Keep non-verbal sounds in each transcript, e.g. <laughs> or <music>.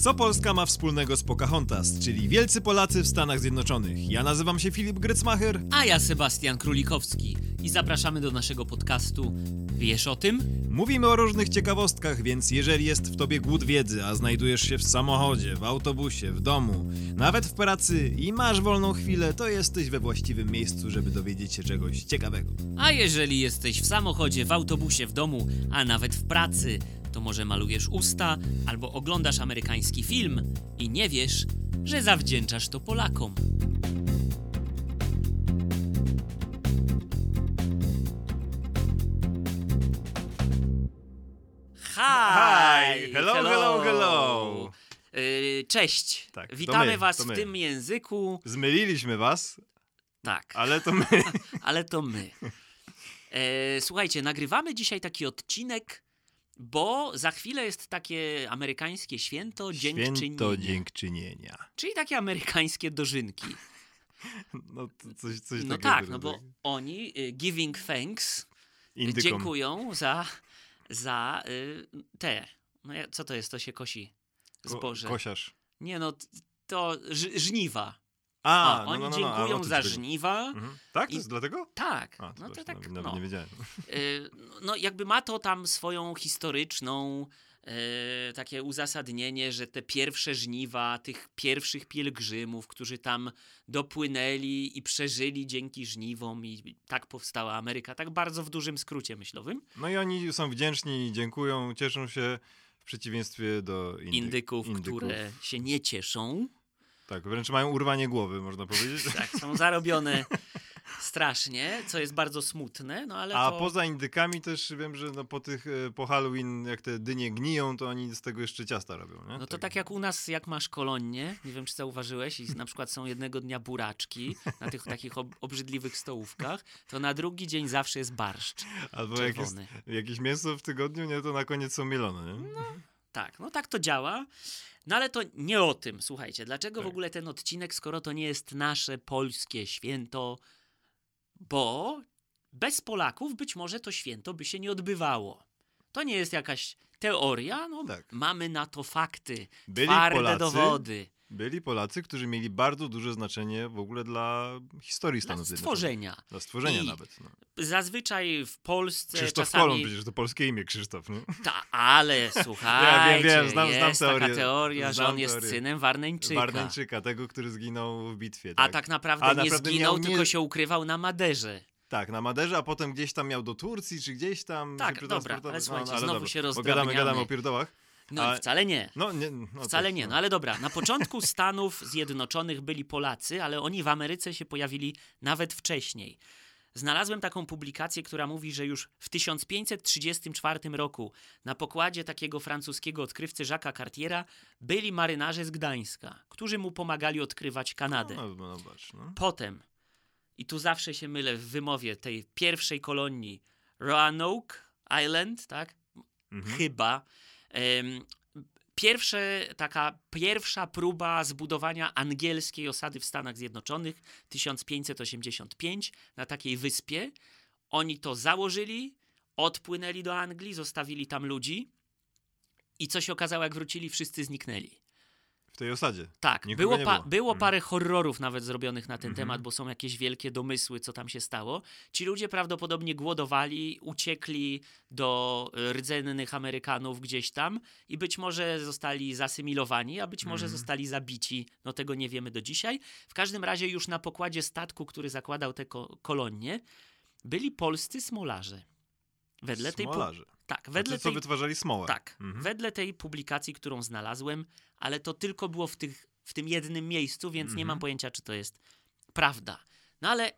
Co Polska ma wspólnego z Pocahontas, czyli Wielcy Polacy w Stanach Zjednoczonych? Ja nazywam się Filip Grycmacher. A ja Sebastian Królikowski i zapraszamy do naszego podcastu Wiesz o tym? Mówimy o różnych ciekawostkach, więc jeżeli jest w tobie głód wiedzy, a znajdujesz się w samochodzie, w autobusie, w domu, nawet w pracy i masz wolną chwilę, to jesteś we właściwym miejscu, żeby dowiedzieć się czegoś ciekawego. A jeżeli jesteś w samochodzie, w autobusie, w domu, a nawet w pracy, to może malujesz usta albo oglądasz amerykański film i nie wiesz, że zawdzięczasz to Polakom. Hi! Hi! Hello, hello, hello! Yy, Cześć! Tak, Witamy my, Was w tym języku. Zmyliliśmy was, Tak, ale to my. <laughs> ale to my. E, słuchajcie, nagrywamy dzisiaj taki odcinek, bo za chwilę jest takie amerykańskie święto dziękczynienia. Święto dziękczynienia. Czyli takie amerykańskie dożynki. <laughs> No to coś, coś No tak, no bo oni y, giving thanks Indykom. dziękują za, za y, te. No co to jest? To się kosi Ko- zboże. Kosiarz. Nie no, to żniwa. A, O, no, oni no, no, no, dziękują to za żniwa. Mhm. Tak? To I- jest dlatego? Tak, A, to no to tak, nawet, no. nie wiedziałem. <laughs> Y, no jakby ma to tam swoją historyczną e, takie uzasadnienie, że te pierwsze żniwa tych pierwszych pielgrzymów, którzy tam dopłynęli i przeżyli dzięki żniwom i tak powstała Ameryka, tak bardzo w dużym skrócie myślowym. No i oni są wdzięczni, dziękują, cieszą się w przeciwieństwie do indy- Indyków, które się nie cieszą, Tak, wręcz mają urwanie głowy, można powiedzieć. <laughs> tak, są zarobione strasznie, co jest bardzo smutne, no ale A to... poza indykami też wiem, że no po tych, e, po Halloween, jak te dynie gniją, to oni z tego jeszcze ciasta robią, nie? No to tak jak u nas, jak masz kolonnie, nie wiem czy zauważyłeś, i na przykład są jednego dnia buraczki na tych takich ob obrzydliwych stołówkach, to na drugi dzień zawsze jest barszcz Albo jak jest jakieś mięso w tygodniu, nie, to na koniec są mielone, nie? Tak, no tak to działa. No ale to nie o tym, słuchajcie. Dlaczego w Tak. ogóle ten odcinek, skoro to nie jest nasze polskie święto? Bo bez Polaków być może to święto by się nie odbywało. To nie jest jakaś teoria, no Tak. mamy na to fakty, Byli twarde Polacy, dowody. Byli Polacy, którzy mieli bardzo duże znaczenie w ogóle dla historii Dla Stanów Zjednoczonych. stworzenia. Dla stworzenia I nawet. No. Zazwyczaj w Polsce Krzysztof czasami... Kolumb, przecież to polskie imię Krzysztof, nie? Ta, ale <laughs> słuchajcie, wiem, znam- znam jest teorię. taka teoria, że Znam on jest teorię. synem Warneńczyka. Warneńczyka, tego, który zginął w bitwie. A Tak, tak naprawdę A nie naprawdę zginął, miał nie- tylko się ukrywał na Maderze. tak, na Maderze, a potem gdzieś tam miał do Turcji, czy gdzieś tam Tak, dobra, ale słuchajcie, znowu dobra, się rozdrabniamy. gadamy o pierdołach. No A- wcale nie. No, nie, no Wcale nie, no ale dobra, na początku Stanów Zjednoczonych byli Polacy, ale oni w Ameryce się pojawili nawet wcześniej. Znalazłem taką publikację, która mówi, że już w 1534 roku na pokładzie takiego francuskiego odkrywcy Jacques'a Cartiera byli marynarze z Gdańska, którzy mu pomagali odkrywać Kanadę. No, no, no, zobacz, no. Potem, i tu zawsze się mylę w wymowie tej pierwszej kolonii, Roanoke Island, tak? Mhm. Chyba. Pierwsze, taka pierwsza próba zbudowania angielskiej osady w Stanach Zjednoczonych 1585 na takiej wyspie. Oni to założyli, odpłynęli do Anglii, zostawili tam ludzi i co się okazało, jak wrócili, wszyscy zniknęli. Tej osadzie. Tak, Nikogo było, pa- było. było Mhm. parę horrorów nawet zrobionych na ten Mhm. temat, bo są jakieś wielkie domysły, co tam się stało. Ci ludzie prawdopodobnie głodowali, uciekli do e, rdzennych Amerykanów gdzieś tam i być może zostali zasymilowani, a być może Mhm. zostali zabici. No tego nie wiemy do dzisiaj. W każdym razie już na pokładzie statku, który zakładał te ko- kolonie, byli polscy smolarze. Wedle tej pu- Smolarze. tak, wedle co tej wytwarzali smołę. tak, Mhm. wedle tej publikacji, którą znalazłem, ale to tylko było w, tych, w tym jednym miejscu, więc nie Mhm. mam pojęcia, czy to jest prawda. No ale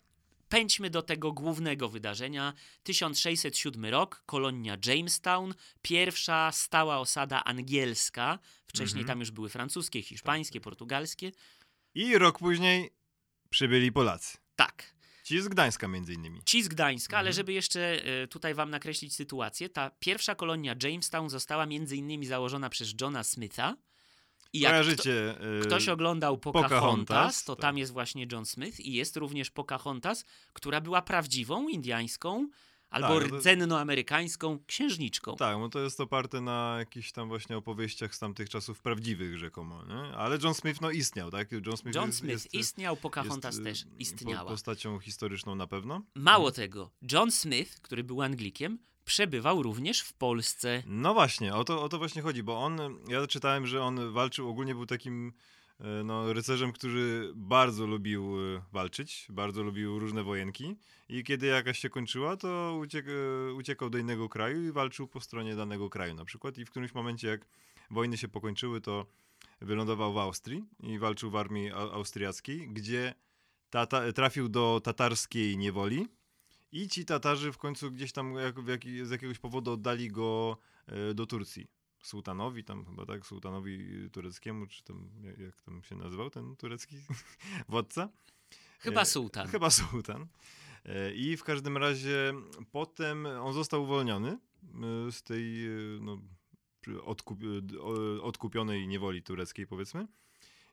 pędźmy do tego głównego wydarzenia. 1607 rok, kolonia Jamestown, pierwsza stała osada angielska. Wcześniej Mhm. tam już były francuskie, hiszpańskie, portugalskie. I rok później przybyli Polacy. Tak, Ci z Gdańska między innymi. ci z Gdańska, ale Mhm. żeby jeszcze e, tutaj wam nakreślić sytuację, ta pierwsza kolonia Jamestown została między innymi założona przez Johna Smitha. I jak kto, Kojarzycie... y, ktoś oglądał Pocahontas, Pocahontas, to tak. tam jest właśnie John Smith i jest również Pocahontas, która była prawdziwą indiańską albo Tak, no rdzennoamerykańską księżniczką. Tak, no to jest oparte na jakichś tam właśnie opowieściach z tamtych czasów prawdziwych rzekomo, nie? Ale John Smith no istniał, tak? John Smith, John jest, Smith jest, istniał, Pocahontas jest, też y, istniała. Po, postacią historyczną na pewno. Mało tego, John Smith, który był Anglikiem, przebywał również w Polsce. No właśnie, o to, o to właśnie chodzi, bo on, ja czytałem, że on walczył, ogólnie był takim e, no, rycerzem, który bardzo lubił e, walczyć, bardzo lubił różne wojenki i kiedy jakaś się kończyła, to uciek, e, uciekał do innego kraju i walczył po stronie danego kraju na przykład i w którymś momencie, jak wojny się pokończyły, to wylądował w Austrii i walczył w armii au- austriackiej, gdzie tata, trafił do tatarskiej niewoli i ci Tatarzy w końcu gdzieś tam jak, w jaki, z jakiegoś powodu oddali go e, do Turcji. Sułtanowi, tam chyba tak, sułtanowi tureckiemu, czy tam, jak, jak tam się nazywał ten turecki <laughs> władca? Chyba E, sułtan. Chyba sułtan. E, I w każdym razie potem on został uwolniony e, z tej e, no, odkup, e, odkupionej niewoli tureckiej, powiedzmy.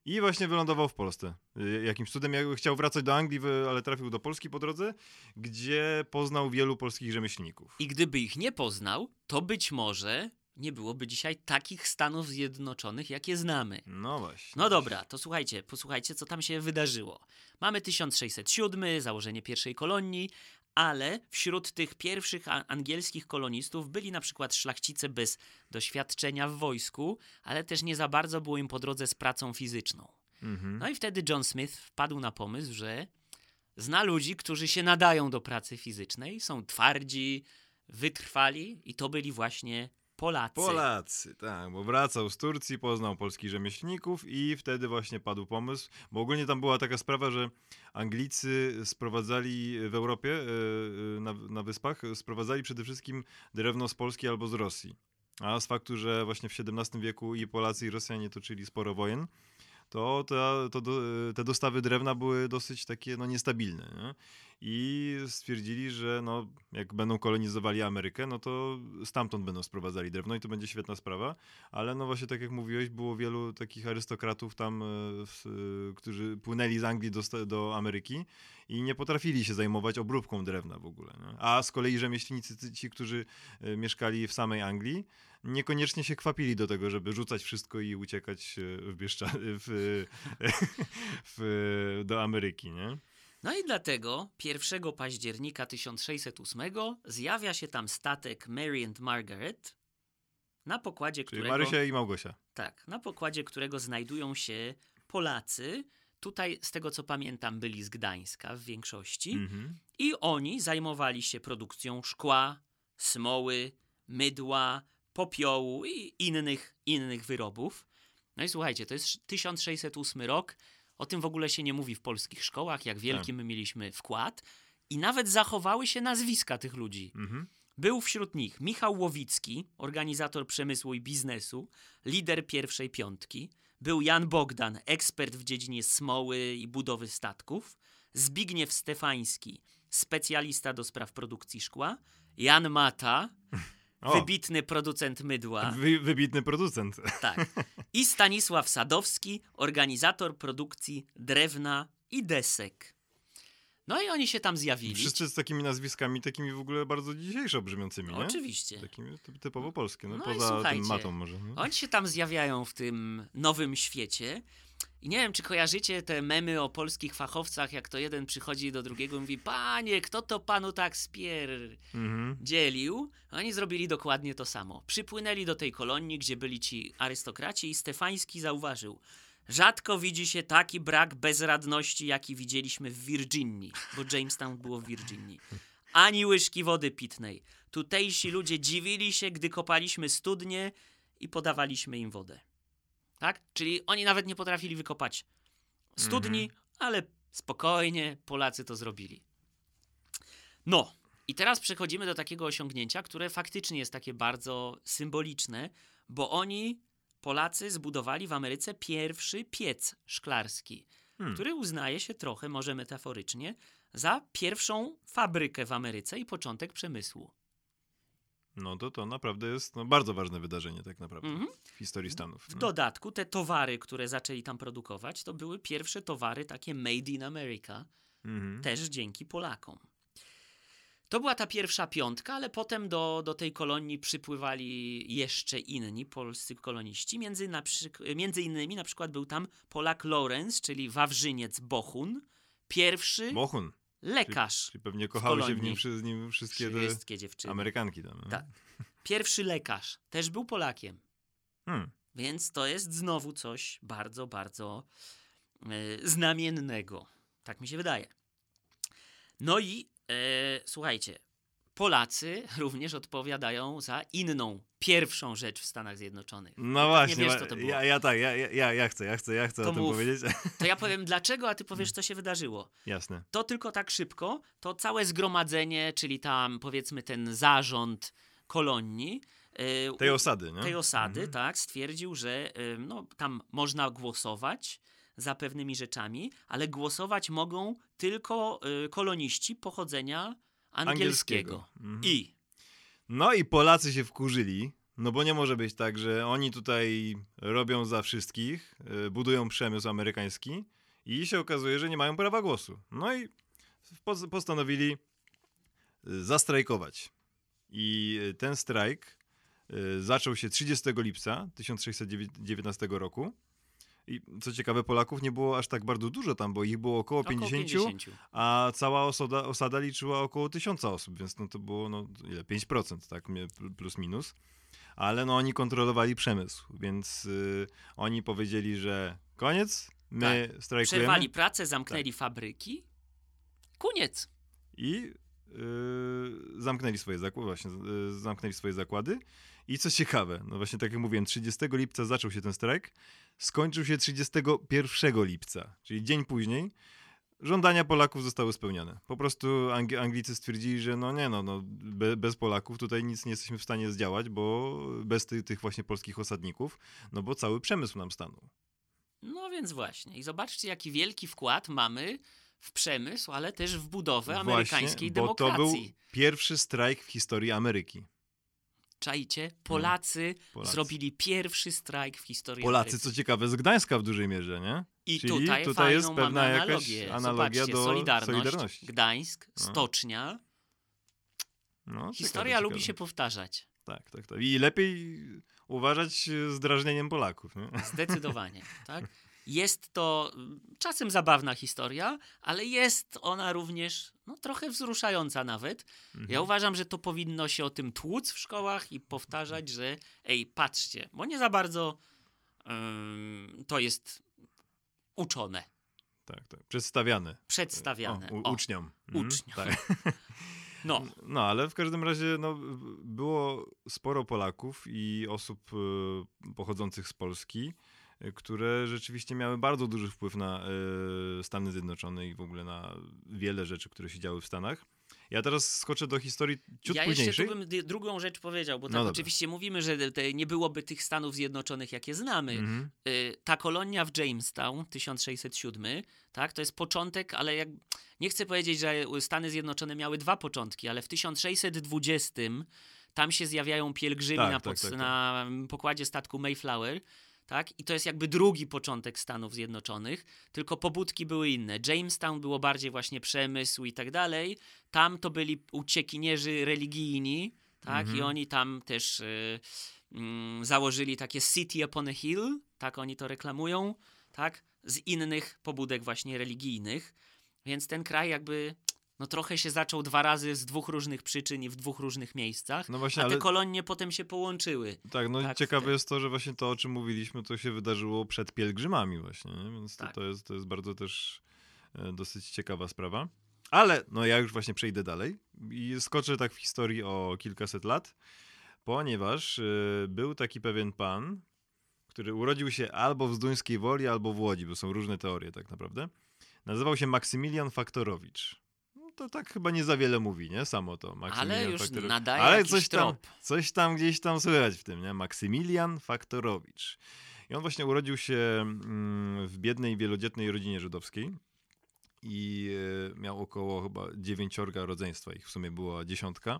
I właśnie wylądował w Polsce. E, Jakimś cudem chciał wracać do Anglii, ale trafił do Polski po drodze, gdzie poznał wielu polskich rzemieślników. I gdyby ich nie poznał, to być może nie byłoby dzisiaj takich Stanów Zjednoczonych, jakie znamy. No właśnie. No dobra, to słuchajcie, posłuchajcie, co tam się wydarzyło. Mamy 1607, założenie pierwszej kolonii, ale wśród tych pierwszych angielskich kolonistów byli na przykład szlachcice bez doświadczenia w wojsku, ale też nie za bardzo było im po drodze z pracą fizyczną. Mhm. No i wtedy John Smith wpadł na pomysł, że zna ludzi, którzy się nadają do pracy fizycznej, są twardzi, wytrwali i to byli właśnie Polacy. Polacy, tak, bo wracał z Turcji, poznał polskich rzemieślników i wtedy właśnie padł pomysł, bo ogólnie tam była taka sprawa, że Anglicy sprowadzali w Europie, e, e, na, na wyspach, sprowadzali przede wszystkim drewno z Polski albo z Rosji. A z faktu, że właśnie w XVII wieku i Polacy i Rosjanie toczyli sporo wojen, to, to, do, te dostawy drewna były dosyć takie no, niestabilne. Nie? I stwierdzili, że no, jak będą kolonizowali Amerykę, no to stamtąd będą sprowadzali drewno i to będzie świetna sprawa. Ale no właśnie tak jak mówiłeś, było wielu takich arystokratów tam, e, w, e, którzy płynęli z Anglii do, do Ameryki i nie potrafili się zajmować obróbką drewna w ogóle. Nie? A z kolei rzemieślnicy, ci- ci, którzy e, mieszkali w samej Anglii, niekoniecznie się kwapili do tego, żeby rzucać wszystko i uciekać e, w Bieszcza, <laughs> w, w, do Ameryki, nie? No i dlatego 1 października 1608 zjawia się tam statek Mary and Margaret, na pokładzie Czyli którego, Marysia i Małgosia. tak, na pokładzie którego znajdują się Polacy. Tutaj, z tego co pamiętam, byli z Gdańska w większości. Mhm. I oni zajmowali się produkcją szkła, smoły, mydła, popiołu i innych, innych wyrobów. No i słuchajcie, to jest 1608 rok. O tym w ogóle się nie mówi w polskich szkołach, jak wielki my mieliśmy wkład. I nawet zachowały się nazwiska tych ludzi. Mhm. Był wśród nich Michał Łowicki, organizator przemysłu i biznesu, lider pierwszej piątki. Był Jan Bogdan, ekspert w dziedzinie smoły i budowy statków. Zbigniew Stefański, specjalista do spraw produkcji szkła. Jan Mata, <laughs> O, wybitny producent mydła. wy, wybitny producent. <laughs> Tak. I Stanisław Sadowski, organizator produkcji drewna i desek. No i oni się tam zjawili. Wszyscy z takimi nazwiskami, takimi w ogóle bardzo dzisiejszo brzmiącymi, nie? Oczywiście. Takimi ty- typowo polskie, no, No i poza słuchajcie, tym matą może. Nie? Oni się tam zjawiają w tym nowym świecie. I nie wiem, czy kojarzycie te memy o polskich fachowcach, jak to jeden przychodzi do drugiego i mówi: Panie, kto to panu tak Mhm. spierdzielił? Oni zrobili dokładnie to samo. Przypłynęli do tej kolonii, gdzie byli ci arystokraci, i Stefański zauważył. Rzadko widzi się taki brak bezradności, jaki widzieliśmy w Virginii, bo Jamestown było w Virginii. Ani łyżki wody pitnej. Tutejsi ludzie dziwili się, gdy kopaliśmy studnie i podawaliśmy im wodę. Tak? Czyli oni nawet nie potrafili wykopać studni, ale spokojnie Polacy to zrobili. No, i teraz przechodzimy do takiego osiągnięcia, które faktycznie jest takie bardzo symboliczne, bo oni, Polacy, zbudowali w Ameryce pierwszy piec szklarski, Hmm. który uznaje się trochę, może metaforycznie, za pierwszą fabrykę w Ameryce i początek przemysłu. No to to naprawdę jest no, bardzo ważne wydarzenie tak naprawdę Mhm. w historii Stanów. W no. dodatku te towary, które zaczęli tam produkować, to były pierwsze towary takie made in America, Mhm. też dzięki Polakom. To była ta pierwsza piątka, ale potem do, do tej kolonii przypływali jeszcze inni polscy koloniści. Między, na między innymi na przykład był tam Polak Lorenz, czyli Wawrzyniec Bohun, pierwszy Bohun. Lekarz. Czyli pewnie kochały się w nim, z nim wszystkie Wszystkie dziewczyny. Amerykanki tam. nie? Tak. Pierwszy lekarz też był Polakiem. Hmm. Więc to jest znowu coś bardzo, bardzo e, znamiennego. Tak mi się wydaje. No i e, słuchajcie, Polacy <laughs> również odpowiadają za inną, pierwszą rzecz w Stanach Zjednoczonych. No Ty właśnie, Nie wiesz, wa- co to było. ja, ja tak, ja, ja, ja chcę, ja chcę, ja chcę To o tym mów. powiedzieć. <laughs> To ja powiem dlaczego, a ty powiesz, co się wydarzyło. Jasne. To tylko tak szybko, to całe zgromadzenie, czyli tam powiedzmy ten zarząd kolonii, e, Tej osady, nie? tej osady, Mhm. tak, stwierdził, że y, no, tam można głosować za pewnymi rzeczami, ale głosować mogą tylko y, koloniści pochodzenia angielskiego. Mhm. I No i Polacy się wkurzyli, no bo nie może być tak, że oni tutaj robią za wszystkich, y, budują przemysł amerykański i się okazuje, że nie mają prawa głosu. No i pos- postanowili y, zastrajkować. I y, ten strajk y, zaczął się 30 lipca 1619 roku. I co ciekawe, Polaków nie było aż tak bardzo dużo tam, bo ich było około około 50, 50. a cała osada, osada liczyła około tysiąca osób, więc no to było no, ile? 5%, tak, plus minus. Ale no oni kontrolowali przemysł, więc y, oni powiedzieli, że koniec, my strajkujemy Przerwali pracę, zamknęli fabryki. Koniec. i y, zamknęli, swoje zakłady, właśnie, y, zamknęli swoje zakłady. I co ciekawe, no właśnie tak jak mówiłem, 30 lipca zaczął się ten strajk, skończył się 31 lipca, czyli dzień później. Żądania Polaków zostały spełnione. Po prostu Ang- Anglicy stwierdzili, że no nie no, no be, bez Polaków tutaj nic nie jesteśmy w stanie zdziałać, bo bez ty, tych właśnie polskich osadników, no bo cały przemysł nam stanął. No więc właśnie. I zobaczcie, jaki wielki wkład mamy w przemysł, ale też w budowę Właśnie, amerykańskiej bo to był demokracji. pierwszy strajk w historii Ameryki. Czajcie, Polacy, No, Polacy. zrobili pierwszy strajk w historii Polacy, Ameryki. co ciekawe, z Gdańska w dużej mierze, nie? I Czyli tutaj, tutaj jest pewna mamy jakaś analogię. analogia Zobaczcie, do Solidarność, Solidarności. Gdańsk, No. Stocznia. No, Historia ciekawe, lubi ciekawe. się powtarzać. Tak, tak, tak. I lepiej uważać z drażnieniem Polaków, nie? Zdecydowanie, tak? <laughs> Jest to mm, czasem zabawna historia, ale jest ona również no, trochę wzruszająca nawet. Mhm. Ja uważam, że to powinno się o tym tłuc w szkołach i powtarzać, że ej, patrzcie, bo nie za bardzo ym, to jest uczone, Tak, tak. Przedstawiane. przedstawiane. O, u, uczniom. Mhm, uczniom. Tak. <laughs> No, No, ale w każdym razie no, było sporo Polaków i osób e, pochodzących z Polski, które rzeczywiście miały bardzo duży wpływ na e, Stany Zjednoczone i w ogóle na wiele rzeczy, które się działy w Stanach. Ja teraz skoczę do historii ciut ja jeszcze bym drugą rzecz powiedział, bo No tak dobra. oczywiście mówimy, że te, nie byłoby tych Stanów Zjednoczonych, jakie znamy. Mhm. Y, ta kolonia w Jamestown, 1607, tak, to jest początek, ale jak, nie chcę powiedzieć, że Stany Zjednoczone miały dwa początki, ale w 1620 tam się zjawiają pielgrzymi Tak, na, tak, pod, tak, tak. na pokładzie statku Mayflower, tak, i to jest jakby drugi początek Stanów Zjednoczonych, tylko pobudki były inne. Jamestown było bardziej właśnie przemysł i tak dalej, tam to byli uciekinierzy religijni, tak, i Mhm. oni tam też... Y, mm, założyli takie City upon a Hill, tak oni to reklamują, tak, z innych pobudek właśnie religijnych. Więc ten kraj jakby no trochę się zaczął dwa razy z dwóch różnych przyczyn i w dwóch różnych miejscach, No właśnie, a te ale kolonie potem się połączyły. tak, no tak, ciekawe te- jest to, że właśnie to, o czym mówiliśmy, to się wydarzyło przed pielgrzymami właśnie, nie? więc to, Tak. to, jest, to jest bardzo też e, dosyć ciekawa sprawa. Ale no ja już właśnie przejdę dalej i skoczę tak w historii o kilkaset lat, ponieważ e, był taki pewien pan, który urodził się albo w Zduńskiej Woli, albo w Łodzi, bo są różne teorie tak naprawdę. Nazywał się Maksymilian Faktorowicz. To tak chyba nie za wiele mówi, nie? Samo to. Maksymilian Ale już Faktorowicz. nadaje Ale coś tam, trop. coś tam gdzieś tam słychać w tym, nie? Maksymilian Faktorowicz. I on właśnie urodził się mm, w biednej, wielodzietnej rodzinie żydowskiej i e, miał około chyba dziewięciorga rodzeństwa, ich w sumie była dziesiątka.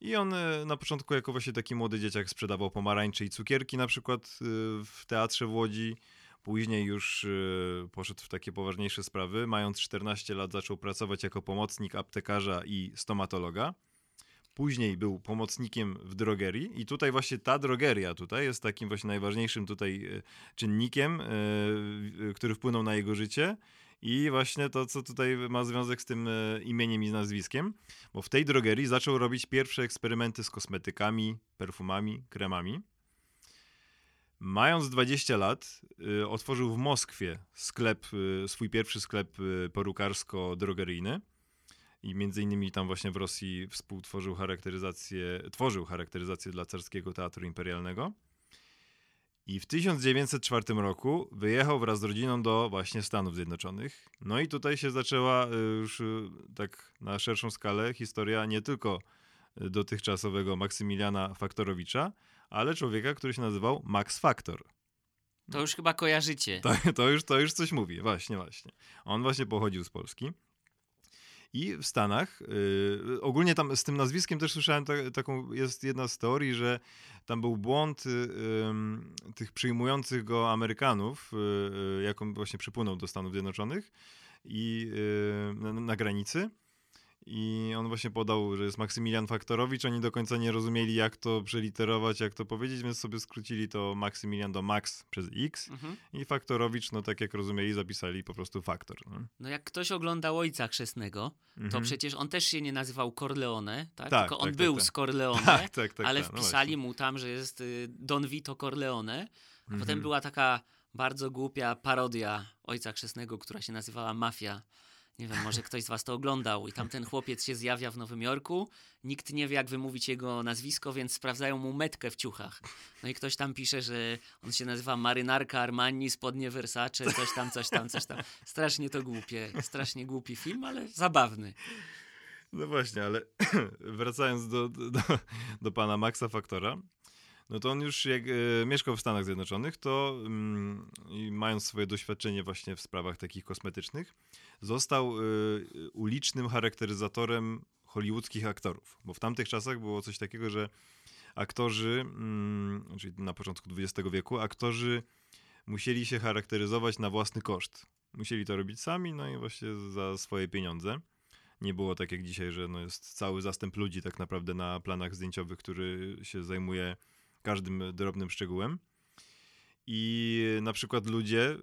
I on e, na początku jako właśnie taki młody dzieciak sprzedawał pomarańcze i cukierki na przykład e, w teatrze w Łodzi. Później już y, poszedł w takie poważniejsze sprawy. Mając 14 lat zaczął pracować jako pomocnik aptekarza i stomatologa. Później był pomocnikiem w drogerii i tutaj właśnie ta drogeria tutaj jest takim właśnie najważniejszym tutaj y, czynnikiem, y, który wpłynął na jego życie. I właśnie to, co tutaj ma związek z tym imieniem i nazwiskiem, bo w tej drogerii zaczął robić pierwsze eksperymenty z kosmetykami, perfumami, kremami. Mając 20 lat, y, otworzył w Moskwie sklep, y, swój pierwszy sklep y, perukarsko-drogeryjny. I między innymi tam właśnie w Rosji współtworzył charakteryzację, tworzył charakteryzację dla carskiego teatru imperialnego. I w 1904 roku wyjechał wraz z rodziną do właśnie Stanów Zjednoczonych. No i tutaj się zaczęła y, już tak na szerszą skalę historia nie tylko dotychczasowego Maksymiliana Faktorowicza, ale człowieka, który się nazywał Max Factor. To już chyba kojarzycie. To, to, już, to już coś mówi, właśnie, właśnie. On właśnie pochodził z Polski. I w Stanach, y, ogólnie tam z tym nazwiskiem też słyszałem ta, taką, jest jedna z teorii, że tam był błąd y, tych przyjmujących go Amerykanów, y, jak on właśnie przypłynął do Stanów Zjednoczonych i na, na granicy. I on właśnie podał, że jest Maksymilian Faktorowicz. Oni do końca nie rozumieli, jak to przeliterować, jak to powiedzieć, więc sobie skrócili to Maksymilian do Max przez X. Mhm. I Faktorowicz, no tak jak rozumieli, zapisali po prostu Faktor. No, No jak ktoś oglądał Ojca Chrzestnego, to Mhm. przecież on też się nie nazywał Corleone, tak? Tak, tylko on tak, tak, był tak. z Corleone, Tak, tak, tak. ale tak, no wpisali właśnie. mu tam, że jest y, Don Vito Corleone, a potem Mhm. była taka bardzo głupia parodia Ojca Chrzestnego, która się nazywała Mafia. Nie wiem, może ktoś z was to oglądał i tam ten chłopiec się zjawia w Nowym Jorku, nikt nie wie jak wymówić jego nazwisko, więc sprawdzają mu metkę w ciuchach. No i ktoś tam pisze, że on się nazywa Marynarka Armani, spodnie Versace, coś tam, coś tam, coś tam. Strasznie to głupie, strasznie głupi film, ale zabawny. No właśnie, ale <clears throat> wracając do, do, do, pana Maxa Faktora, no to on już jak e, mieszkał w Stanach Zjednoczonych, to mm, mając swoje doświadczenie właśnie w sprawach takich kosmetycznych, został e, ulicznym charakteryzatorem hollywoodzkich aktorów. Bo w tamtych czasach było coś takiego, że aktorzy, mm, czyli na początku XX wieku, aktorzy musieli się charakteryzować na własny koszt. Musieli to robić sami, no i właśnie za swoje pieniądze. Nie było tak jak dzisiaj, że no jest cały zastęp ludzi tak naprawdę na planach zdjęciowych, który się zajmuje każdym drobnym szczegółem. I na przykład ludzie, y,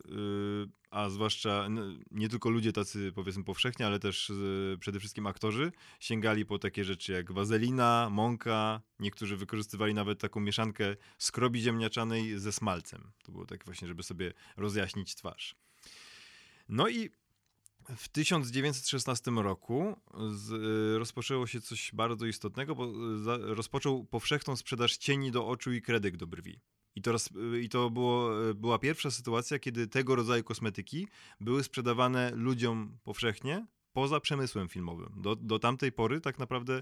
a zwłaszcza nie tylko ludzie tacy powiedzmy powszechnie, ale też y, przede wszystkim aktorzy, sięgali po takie rzeczy jak wazelina, mąka. Niektórzy wykorzystywali nawet taką mieszankę skrobi ziemniaczanej ze smalcem. To było tak właśnie, żeby sobie rozjaśnić twarz. No i w 1916 roku z, y, rozpoczęło się coś bardzo istotnego, bo rozpoczął powszechną sprzedaż cieni do oczu i kredek do brwi. I to, roz, y, i to było, y, była pierwsza sytuacja, kiedy tego rodzaju kosmetyki były sprzedawane ludziom powszechnie poza przemysłem filmowym. Do, do tamtej pory tak naprawdę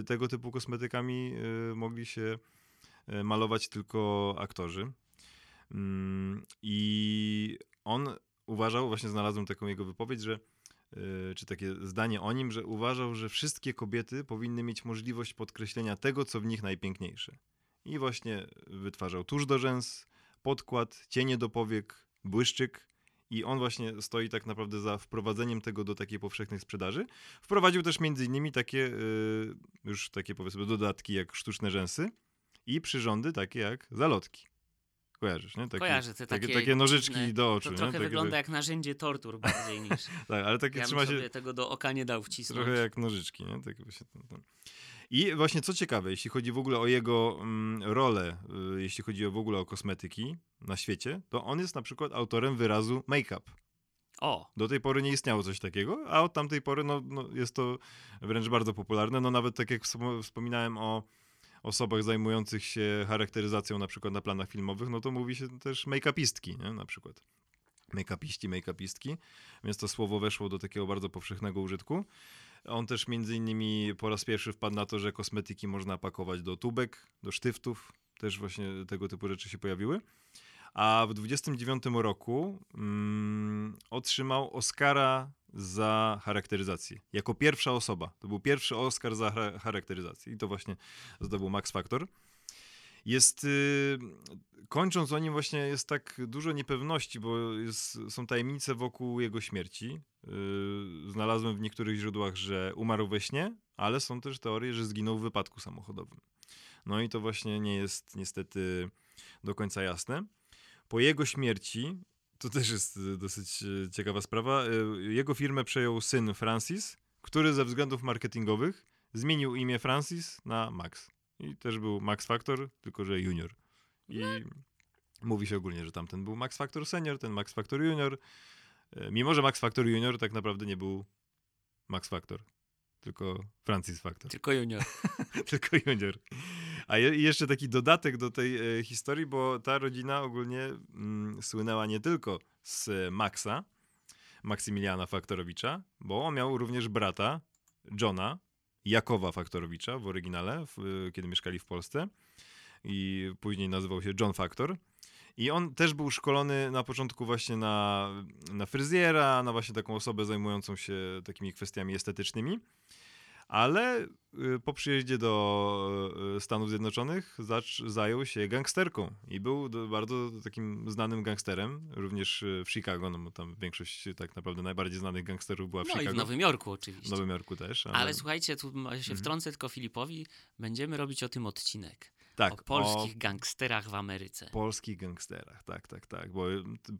y, tego typu kosmetykami y, mogli się y, malować tylko aktorzy. Mm, I on uważał, właśnie znalazłem taką jego wypowiedź, że y, czy takie zdanie o nim, że uważał, że wszystkie kobiety powinny mieć możliwość podkreślenia tego, co w nich najpiękniejsze. I właśnie wytwarzał tusz do rzęs, podkład, cienie do powiek, błyszczyk. I on właśnie stoi tak naprawdę za wprowadzeniem tego do takiej powszechnej sprzedaży. Wprowadził też między innymi takie y, już takie powiedzmy dodatki jak sztuczne rzęsy i przyrządy takie jak zalotki. Kojarzysz, nie? Takie, Kojarzę te takie, takie takie nożyczki do oczu. To trochę Takie, wygląda jak narzędzie tortur bardziej niż... <laughs> Tak, ale takie Ja trzyma się tego do oka nie dał wcisnąć. trochę jak nożyczki, nie? Tak właśnie ten, ten. I właśnie co ciekawe, jeśli chodzi w ogóle o jego mm, rolę, y, jeśli chodzi w ogóle o kosmetyki na świecie, to on jest na przykład autorem wyrazu make-up. O, Do tej pory nie istniało coś takiego, a od tamtej pory no, no, jest to wręcz bardzo popularne. No nawet tak jak wspom- wspominałem o osobach zajmujących się charakteryzacją na przykład na planach filmowych, no to mówi się też make-upistki, nie? na przykład. Make-upiści, make-upistki, więc to słowo weszło do takiego bardzo powszechnego użytku. On też między innymi po raz pierwszy wpadł na to, że kosmetyki można pakować do tubek, do sztyftów, też właśnie tego typu rzeczy się pojawiły. A w 29 roku mm, otrzymał Oscara za charakteryzację. Jako pierwsza osoba. To był pierwszy Oscar za cha- charakteryzację. I to właśnie zdobył Max Factor. Jest, y, kończąc o nim właśnie jest tak dużo niepewności, bo jest, są tajemnice wokół jego śmierci. Y, znalazłem w niektórych źródłach, że umarł we śnie, ale są też teorie, że zginął w wypadku samochodowym. No i to właśnie nie jest niestety do końca jasne. Po jego śmierci, to też jest y, dosyć ciekawa sprawa, jego firmę przejął syn Francis, który ze względów marketingowych zmienił imię Francis na Max. I też był Max Factor, tylko że junior. I mówi się ogólnie, że tamten był Max Factor senior, ten Max Factor junior. E, Mimo, że Max Factor junior tak naprawdę nie był Max Factor, tylko Francis Factor. Tylko junior. <laughs> tylko junior. A je, jeszcze taki dodatek do tej e, historii, bo ta rodzina ogólnie mm, słynęła nie tylko z e, Maxa, Maksymiliana Faktorowicza, bo on miał również brata Johna, Jakowa Faktorowicza w oryginale, w, e, kiedy mieszkali w Polsce i później nazywał się John Factor. I on też był szkolony na początku właśnie na, na fryzjera, na właśnie taką osobę zajmującą się takimi kwestiami estetycznymi. Ale y, po przyjeździe do y, Stanów Zjednoczonych zajął się gangsterką i był bardzo takim znanym gangsterem, również y, w Chicago, no bo tam większość tak naprawdę najbardziej znanych gangsterów była w No i Chicago. w Nowym Jorku W oczywiście. Nowym Jorku też. Ale, Ale słuchajcie, tu się Mhm. wtrącę tylko Filipowi, będziemy robić o tym odcinek. tak, o polskich gangsterach w Ameryce. polskich gangsterach, tak, tak, tak, bo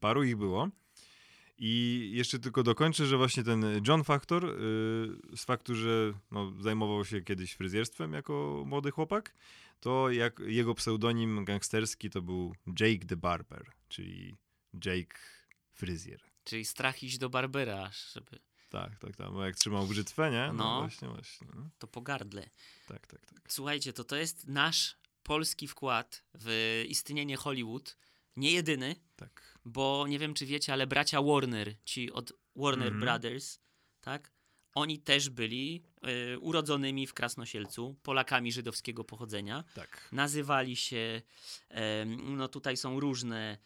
paru ich było. I jeszcze tylko dokończę, że właśnie ten John Factor, y, z faktu, że no, zajmował się kiedyś fryzjerstwem jako młody chłopak, to jak jego pseudonim gangsterski to był Jake the Barber, czyli Jake Fryzjer. Czyli strach iść do Barbera, żeby Tak, tak, tak, bo jak trzymał brzytwę, nie? No, No. właśnie, właśnie. No. to pogardle. Tak, tak, tak. Słuchajcie, to to jest nasz polski wkład w istnienie Hollywood. Nie jedyny, tak. bo nie wiem, czy wiecie, ale bracia Warner, ci od Warner Mhm. Brothers, tak? Oni też byli y, urodzonymi w Krasnosielcu, Polakami żydowskiego pochodzenia. Tak. Nazywali się, em, no tutaj są różne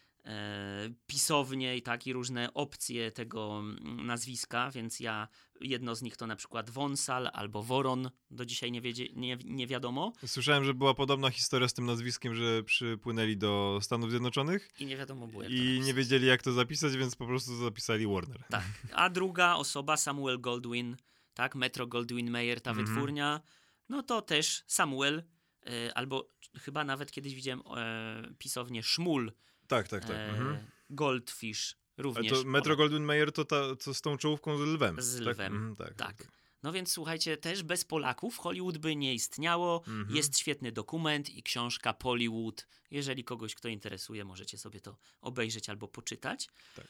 pisownie i tak, i różne opcje tego mm, nazwiska, więc ja, jedno z nich to na przykład Wonsal albo Woron, do dzisiaj nie, wiedzie, nie, nie wiadomo. Słyszałem, że była podobna historia z tym nazwiskiem, że przypłynęli do Stanów Zjednoczonych I nie wiadomo było jak i nie wiedzieli, jak to zapisać, więc po prostu zapisali Warner. Tak. A druga osoba, Samuel Goldwyn, tak, Metro Goldwyn Mayer, ta Mhm. wytwórnia, no to też Samuel, e, albo chyba nawet kiedyś widziałem e, pisownię Szmul, Tak, tak, tak. e, mhm. Goldfish A również. to Metro. Goldwyn Mayer to, ta, to z tą czołówką z lwem. Z tak? lwem, Mhm, tak, tak. No więc słuchajcie, też bez Polaków Hollywood by nie istniało. Mhm. Jest świetny dokument i książka Pollywood. Jeżeli kogoś kto interesuje, możecie sobie to obejrzeć albo poczytać. tak.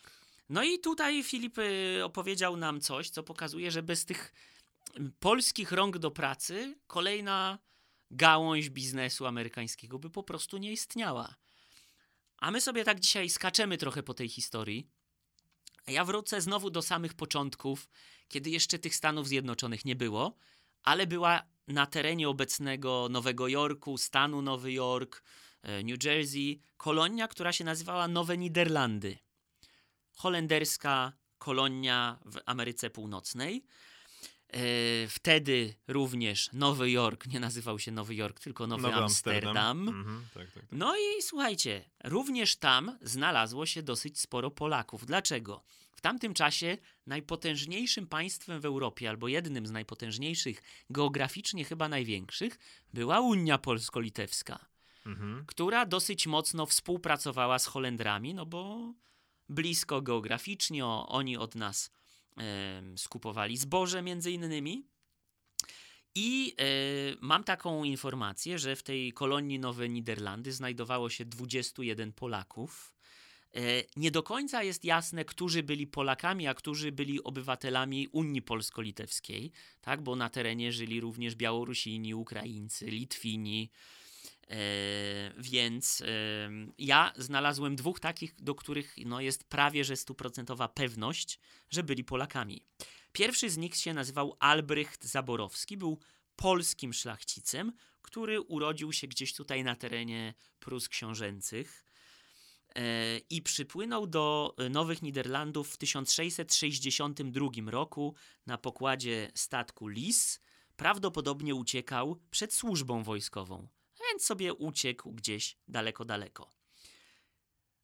No i tutaj Filip y, opowiedział nam coś, co pokazuje, że bez tych polskich rąk do pracy kolejna gałąź biznesu amerykańskiego by po prostu nie istniała. A my sobie tak dzisiaj skaczemy trochę po tej historii. Ja wrócę znowu do samych początków, kiedy jeszcze tych Stanów Zjednoczonych nie było, ale była na terenie obecnego Nowego Jorku, stanu Nowy Jork, e, New Jersey, kolonia, która się nazywała Nowe Niderlandy holenderska kolonia w Ameryce Północnej. E, wtedy również Nowy Jork nie nazywał się Nowy Jork, tylko Nowy, Amsterdam. Mhm, tak, tak, tak. No i słuchajcie, również tam znalazło się dosyć sporo Polaków. Dlaczego? W tamtym czasie najpotężniejszym państwem w Europie, albo jednym z najpotężniejszych, geograficznie chyba największych, była Unia Polsko-Litewska Mhm. która dosyć mocno współpracowała z Holendrami, no bo blisko geograficznie, oni od nas skupowali zboże między innymi. I e, mam taką informację, że w tej kolonii Nowe Niderlandy znajdowało się 21 Polaków. E, nie do końca jest jasne, którzy byli Polakami, a którzy byli obywatelami Unii Polsko-Litewskiej, tak? bo na terenie żyli również Białorusini, Ukraińcy, Litwini. E, więc e, ja znalazłem dwóch takich, do których no, jest prawie że stuprocentowa pewność, że byli Polakami. Pierwszy z nich się nazywał Albrecht Zaborowski, był polskim szlachcicem, który urodził się gdzieś tutaj na terenie Prus Książęcych e, i przypłynął do Nowych Niderlandów w 1662 roku na pokładzie statku Lis. Prawdopodobnie uciekał przed służbą wojskową. Więc sobie uciekł gdzieś daleko, daleko.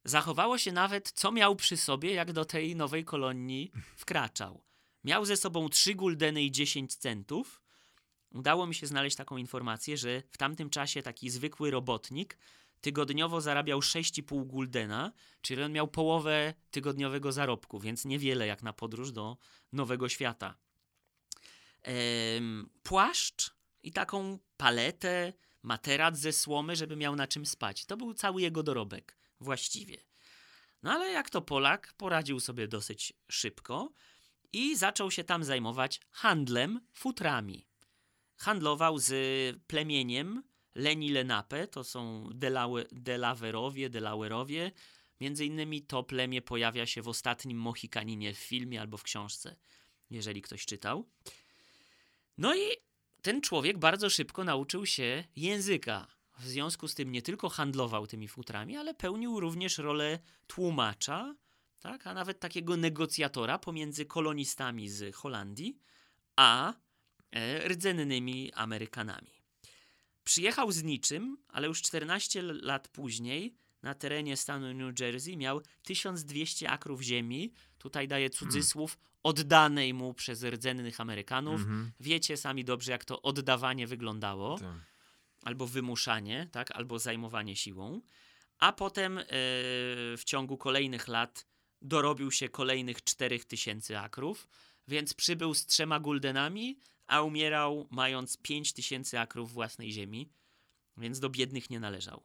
Zachowało się nawet, co miał przy sobie, jak do tej nowej kolonii wkraczał. Miał ze sobą 3 guldeny i 10 centów. Udało mi się znaleźć taką informację, że w tamtym czasie taki zwykły robotnik tygodniowo zarabiał 6,5 guldena, czyli on miał połowę tygodniowego zarobku, więc niewiele jak na podróż do nowego świata. Ehm, płaszcz i taką paletę, materac ze słomy, żeby miał na czym spać. To był cały jego dorobek, właściwie. No ale jak to Polak, poradził sobie dosyć szybko i zaczął się tam zajmować handlem futrami. Handlował z plemieniem Leni Lenape, to są Delawe, Delawerowie, Delawerowie. Między innymi to plemię pojawia się w ostatnim Mohikaninie w filmie albo w książce, jeżeli ktoś czytał. No i ten człowiek bardzo szybko nauczył się języka. W związku z tym nie tylko handlował tymi futrami, ale pełnił również rolę tłumacza, tak, a nawet takiego negocjatora pomiędzy kolonistami z Holandii a e, rdzennymi Amerykanami. Przyjechał z niczym, ale już 14 lat później na terenie stanu New Jersey miał 1200 akrów ziemi. Tutaj daje cudzysłów oddanej mu przez rdzennych Amerykanów. Mhm. Wiecie sami dobrze, jak to oddawanie wyglądało Tak. albo wymuszanie, tak, albo zajmowanie siłą, a potem e, w ciągu kolejnych lat dorobił się kolejnych 4000 akrów, więc przybył z trzema guldenami, a umierał mając 5000 akrów własnej ziemi, więc do biednych nie należał.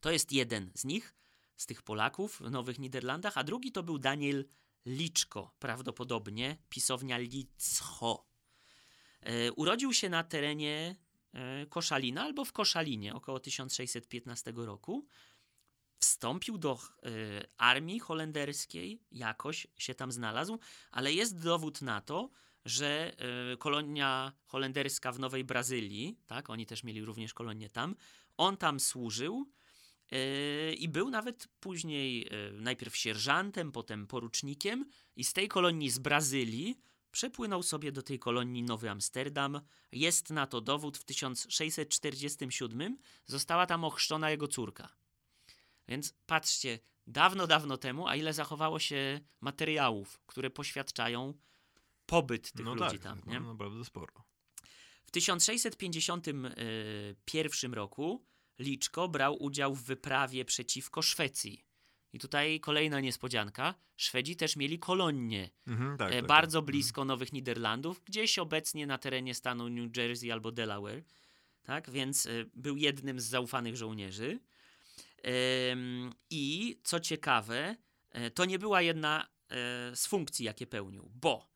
To jest jeden z nich, z tych Polaków w Nowych Niderlandach, a drugi to był Daniel Liczko, prawdopodobnie pisownia Liczcho. E, urodził się na terenie e, Koszalina albo w Koszalinie około 1615 roku. Wstąpił do e, armii holenderskiej, jakoś się tam znalazł, ale jest dowód na to, że kolonia holenderska w Nowej Brazylii, tak, oni też mieli również kolonię tam, on tam służył i był nawet później e, najpierw sierżantem, potem porucznikiem i z tej kolonii z Brazylii przepłynął sobie do tej kolonii Nowy Amsterdam. Jest na to dowód. W 1647 została tam ochrzczona jego córka. Więc patrzcie, dawno, dawno temu, a ile zachowało się materiałów, które poświadczają pobyt tych No ludzi tak, tam. no, Nie? naprawdę sporo. W 1651 roku Liczko brał udział w wyprawie przeciwko Szwecji. I tutaj kolejna niespodzianka. Szwedzi też mieli kolonie Mhm, tak, e, tak, bardzo tak. blisko Nowych Niderlandów, gdzieś obecnie na terenie stanu New Jersey albo Delaware. Tak, więc e, był jednym z zaufanych żołnierzy. Em, I co ciekawe, e, to nie była jedna e, z funkcji, jakie pełnił, bo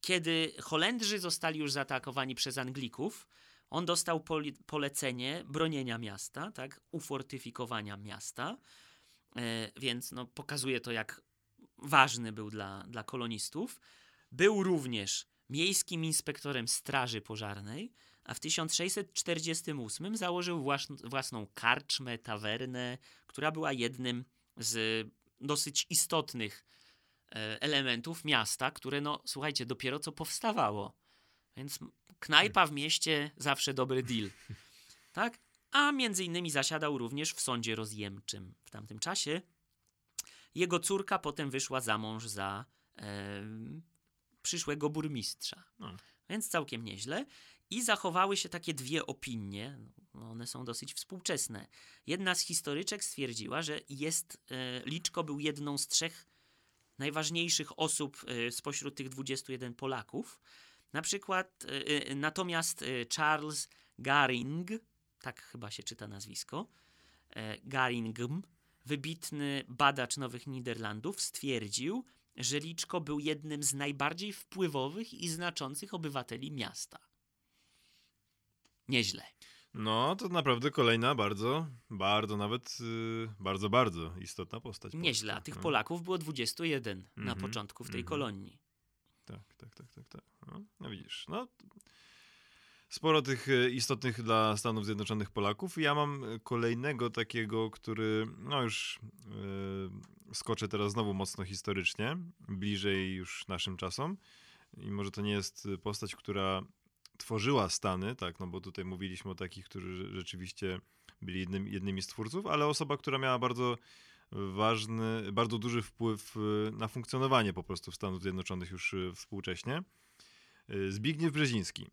kiedy Holendrzy zostali już zaatakowani przez Anglików, on dostał polecenie bronienia miasta, tak, ufortyfikowania miasta, e, więc no, pokazuje to, jak ważny był dla, dla kolonistów. Był również miejskim inspektorem straży pożarnej, a w 1648 założył własn- własną karczmę, tawernę, która była jednym z dosyć istotnych e, elementów miasta, które, no słuchajcie, dopiero co powstawało. Więc knajpa w mieście zawsze dobry deal. <laughs> Tak? A między innymi zasiadał również w sądzie rozjemczym w tamtym czasie. Jego córka potem wyszła za mąż za em, przyszłego burmistrza. No. Więc całkiem nieźle. I zachowały się takie dwie opinie. No, One są dosyć współczesne. Jedna z historyczek stwierdziła, że jest, e, Liczko był jedną z trzech najważniejszych osób e, spośród tych 21 Polaków. Na przykład, e, e, natomiast e, Charles Garing, tak chyba się czyta nazwisko, e, Garingm, wybitny badacz Nowych Niderlandów, stwierdził, że Liczko był jednym z najbardziej wpływowych i znaczących obywateli miasta. Nieźle. No, to naprawdę kolejna bardzo, bardzo nawet, y, bardzo, bardzo istotna postać. Nieźle, a tych. Polaków było 21 na Mhm, początku w tej mhm. kolonii. Tak, tak, tak, tak, tak. No, no widzisz, no sporo tych e, istotnych dla Stanów Zjednoczonych Polaków. Ja mam e, kolejnego takiego, który, no już e, skoczę teraz znowu mocno historycznie, bliżej już naszym czasom. I może to nie jest postać, która tworzyła Stany, tak, no bo tutaj mówiliśmy o takich, którzy rze- rzeczywiście byli jednym, jednymi z twórców, ale osoba, która miała bardzo ważny, bardzo duży wpływ y, na funkcjonowanie po prostu Stanów Zjednoczonych już y, współcześnie. Y, Zbigniew Brzeziński.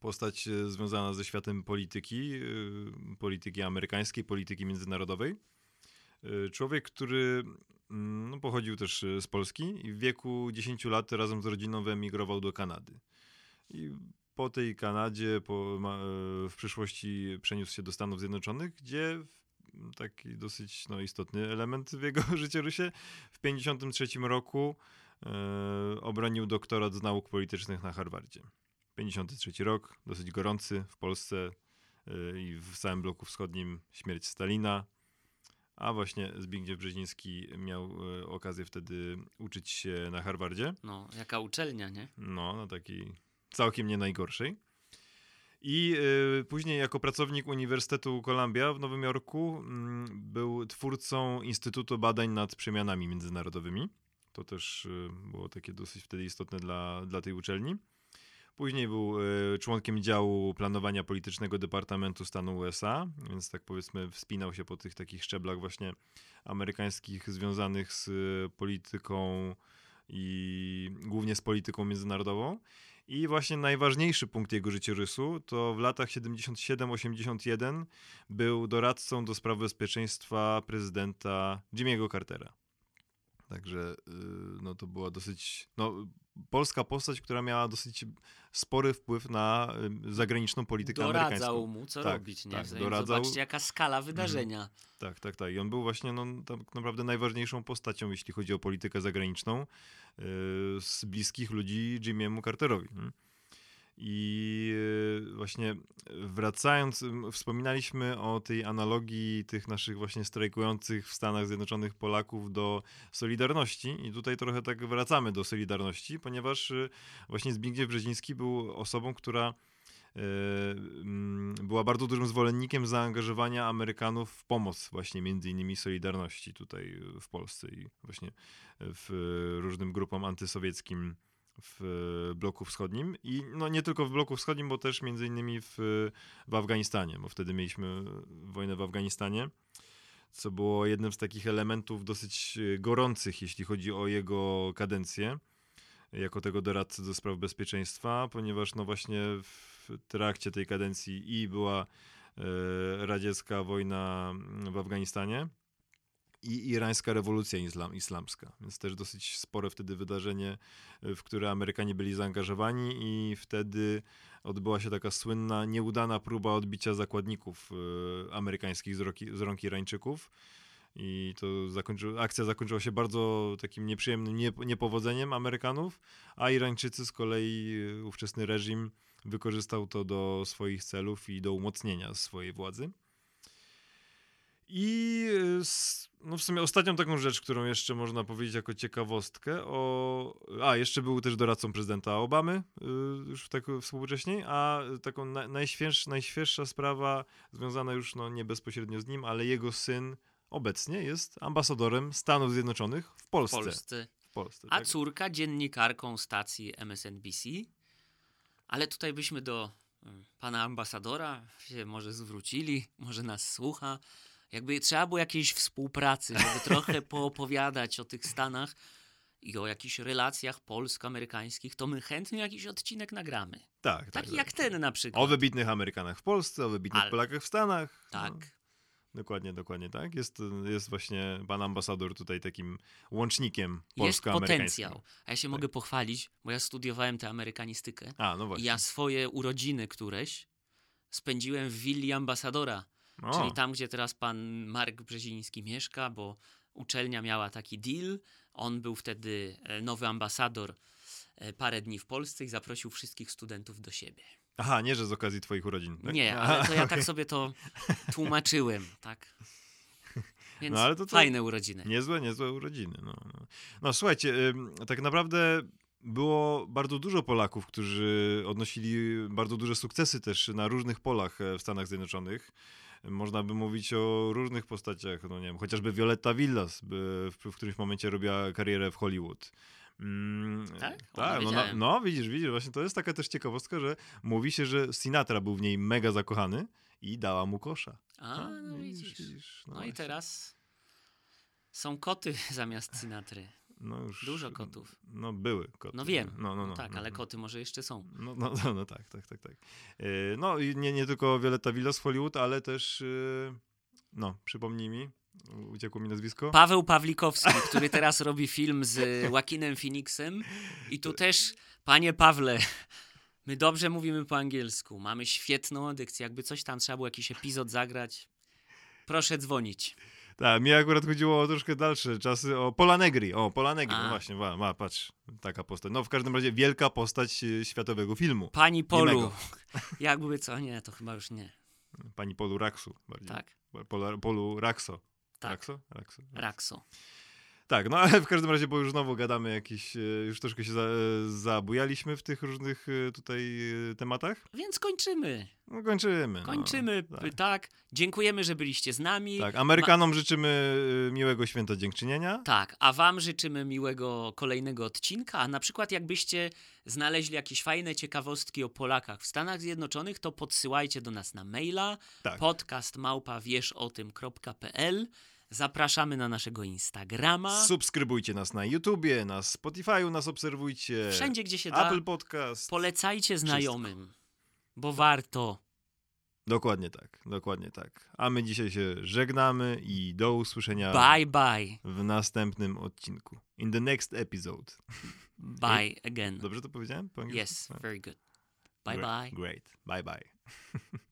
Postać związana ze światem polityki, polityki amerykańskiej, polityki międzynarodowej. Człowiek, który mm, no, pochodził też z Polski i w wieku 10 lat razem z rodziną wyemigrował do Kanady. I po tej Kanadzie po, w przyszłości przeniósł się do Stanów Zjednoczonych, gdzie taki dosyć no, istotny element w jego <laughs> życiorysie w 1953 roku e, obronił doktorat z nauk politycznych na Harvardzie. 53 rok, dosyć gorący w Polsce e, i w całym bloku wschodnim śmierć Stalina. A właśnie Zbigniew Brzeziński miał e, okazję wtedy uczyć się na Harvardzie. No, jaka uczelnia, nie? No, na takiej całkiem nie najgorszej. I y, później jako pracownik Uniwersytetu Columbia w Nowym Jorku mm, był twórcą Instytutu Badań nad Przemianami Międzynarodowymi. To też y, było takie dosyć wtedy istotne dla, dla tej uczelni. Później był y, członkiem działu planowania politycznego Departamentu Stanu USA, więc tak powiedzmy wspinał się po tych takich szczeblach właśnie amerykańskich związanych z y, polityką i głównie z polityką międzynarodową. I właśnie najważniejszy punkt jego życiorysu to w latach 77-81 był doradcą do spraw bezpieczeństwa prezydenta Jimmy'ego Cartera. Także y, no, to była dosyć no, polska postać, która miała dosyć spory wpływ na y, zagraniczną politykę Doradzał amerykańską. mu, co Tak, robić, nie? tak, doradzał. Mhm. Zobaczcie, jaka skala wydarzenia. Tak, tak, tak. I on był właśnie no, tak naprawdę najważniejszą postacią, jeśli chodzi o politykę zagraniczną z bliskich ludzi Jimmy'emu Carterowi. I yy, właśnie wracając, wspominaliśmy o tej analogii tych naszych właśnie strajkujących w Stanach Zjednoczonych Polaków do Solidarności i tutaj trochę tak wracamy do Solidarności, ponieważ yy, właśnie Zbigniew Brzeziński był osobą, która była bardzo dużym zwolennikiem zaangażowania Amerykanów w pomoc właśnie między innymi Solidarności tutaj w Polsce i właśnie w różnym grupom antysowieckim w bloku wschodnim. I no nie tylko w bloku wschodnim, bo też między innymi w, w Afganistanie, bo wtedy mieliśmy wojnę w Afganistanie, co było jednym z takich elementów dosyć gorących, jeśli chodzi o jego kadencję jako tego doradcy do spraw bezpieczeństwa, ponieważ no właśnie w trakcie tej kadencji i była e, radziecka wojna w Afganistanie i irańska rewolucja islam, islamska, więc też dosyć spore wtedy wydarzenie, e, w które Amerykanie byli zaangażowani i wtedy odbyła się taka słynna, nieudana próba odbicia zakładników e, amerykańskich z, roki, z rąk Irańczyków. I to zakończy, akcja zakończyła się bardzo takim nieprzyjemnym nie, niepowodzeniem Amerykanów, a Irańczycy z kolei y, ówczesny reżim wykorzystał to do swoich celów i do umocnienia swojej władzy. I y, no w sumie ostatnią taką rzecz, którą jeszcze można powiedzieć jako ciekawostkę, o... a jeszcze był też doradcą prezydenta Obamy, y, już tak współcześniej, a taką na, najświeższa, najświeższa sprawa związana już no, nie bezpośrednio z nim, ale jego syn obecnie jest ambasadorem Stanów Zjednoczonych w W Polsce. Polsce. W Polsce A tak. córka dziennikarką stacji MSNBC. Ale tutaj byśmy do y, pana ambasadora się może zwrócili, może nas słucha. Jakby trzeba było jakiejś współpracy, żeby <laughs> trochę poopowiadać o tych Stanach i o jakichś relacjach polsko-amerykańskich, to my chętnie jakiś odcinek nagramy. tak, tak, Taki tak. jak ten na przykład. O wybitnych Amerykanach w Polsce, o wybitnych Ale- Polakach w Stanach. Tak. No, dokładnie, dokładnie tak. Jest, jest właśnie pan ambasador tutaj takim łącznikiem Jest polsko-amerykańskim. potencjał. A ja się mogę pochwalić, bo ja studiowałem tę amerykanistykę. A, no I właśnie. ja swoje urodziny któreś spędziłem w willi ambasadora, o, czyli tam, gdzie teraz pan Marek Brzeziński mieszka, bo uczelnia miała taki deal. On był wtedy e, nowy ambasador e, parę dni w Polsce i zaprosił wszystkich studentów do siebie. Aha, nie, że z okazji twoich urodzin. Tak? Nie, ale to ja tak sobie to tłumaczyłem, tak? <laughs> Więc No, ale to- to- fajne urodziny. Niezłe, niezłe urodziny. No, no. no słuchajcie, tak naprawdę było bardzo dużo Polaków, którzy odnosili bardzo duże sukcesy też na różnych polach e, w Stanach Zjednoczonych. Można by mówić o różnych postaciach, no nie wiem, chociażby Violetta Villas by w, w którymś momencie robiła karierę w Hollywood. Mm, Tak? Tak no, no, no widzisz, widzisz, właśnie to jest taka też ciekawostka, że mówi się, że Sinatra był w niej mega zakochany i dała mu kosza. A, no widzisz. No, i właśnie. teraz są koty <laughs> zamiast Sinatry. No już, Dużo kotów. No były koty. No wiem. No, no, no, tak, no, ale no. koty może jeszcze są. No, no, no, no tak, tak, tak, tak. Yy, No i nie, nie tylko Violetta Villas w Hollywood, ale też, yy, no, przypomnij mi, uciekło mi nazwisko. Paweł Pawlikowski, który teraz robi film z Joaquinem Phoenixem. I tu też, panie Pawle, my dobrze mówimy po angielsku. Mamy świetną audycję. Jakby coś tam trzeba było, jakiś epizod zagrać, proszę dzwonić. Tak, mi akurat chodziło o troszkę dalsze czasy, o Pola Negri, o Pola Negri, A. no właśnie, ma, ma, patrz, taka postać. No w każdym razie wielka postać yy, światowego filmu. Pani Polu, Niemego. jakby co? Nie, to chyba już nie. Pani Polu Raksu bardziej. Tak, Polu Rakso. Tak. Rakso? Rakso. Rakso. Tak, no ale w każdym razie, bo już znowu gadamy jakieś, e, już troszkę się za, zabujaliśmy w tych różnych e, tutaj e, tematach. Więc kończymy. No kończymy. Kończymy, No, tak. tak. Dziękujemy, że byliście z nami. tak, Amerykanom życzymy e, miłego święta dziękczynienia. Tak, a wam życzymy miłego kolejnego odcinka, a na przykład jakbyście znaleźli jakieś fajne ciekawostki o Polakach w Stanach Zjednoczonych, to podsyłajcie do nas na maila Tak. podcast małpa wiesz o tym.pl Zapraszamy na naszego Instagrama. Subskrybujcie nas na YouTubie, na Spotify'u nas obserwujcie. Wszędzie, gdzie się da. Apple Podcast. Polecajcie znajomym, bo warto. Dokładnie tak, dokładnie tak. A my dzisiaj się żegnamy i do usłyszenia Bye, bye. w następnym odcinku. In the next episode. <laughs> Bye again. Dobrze to powiedziałem po angielsku? Yes, very good. Bye, Great, bye. Great. Bye bye. <laughs>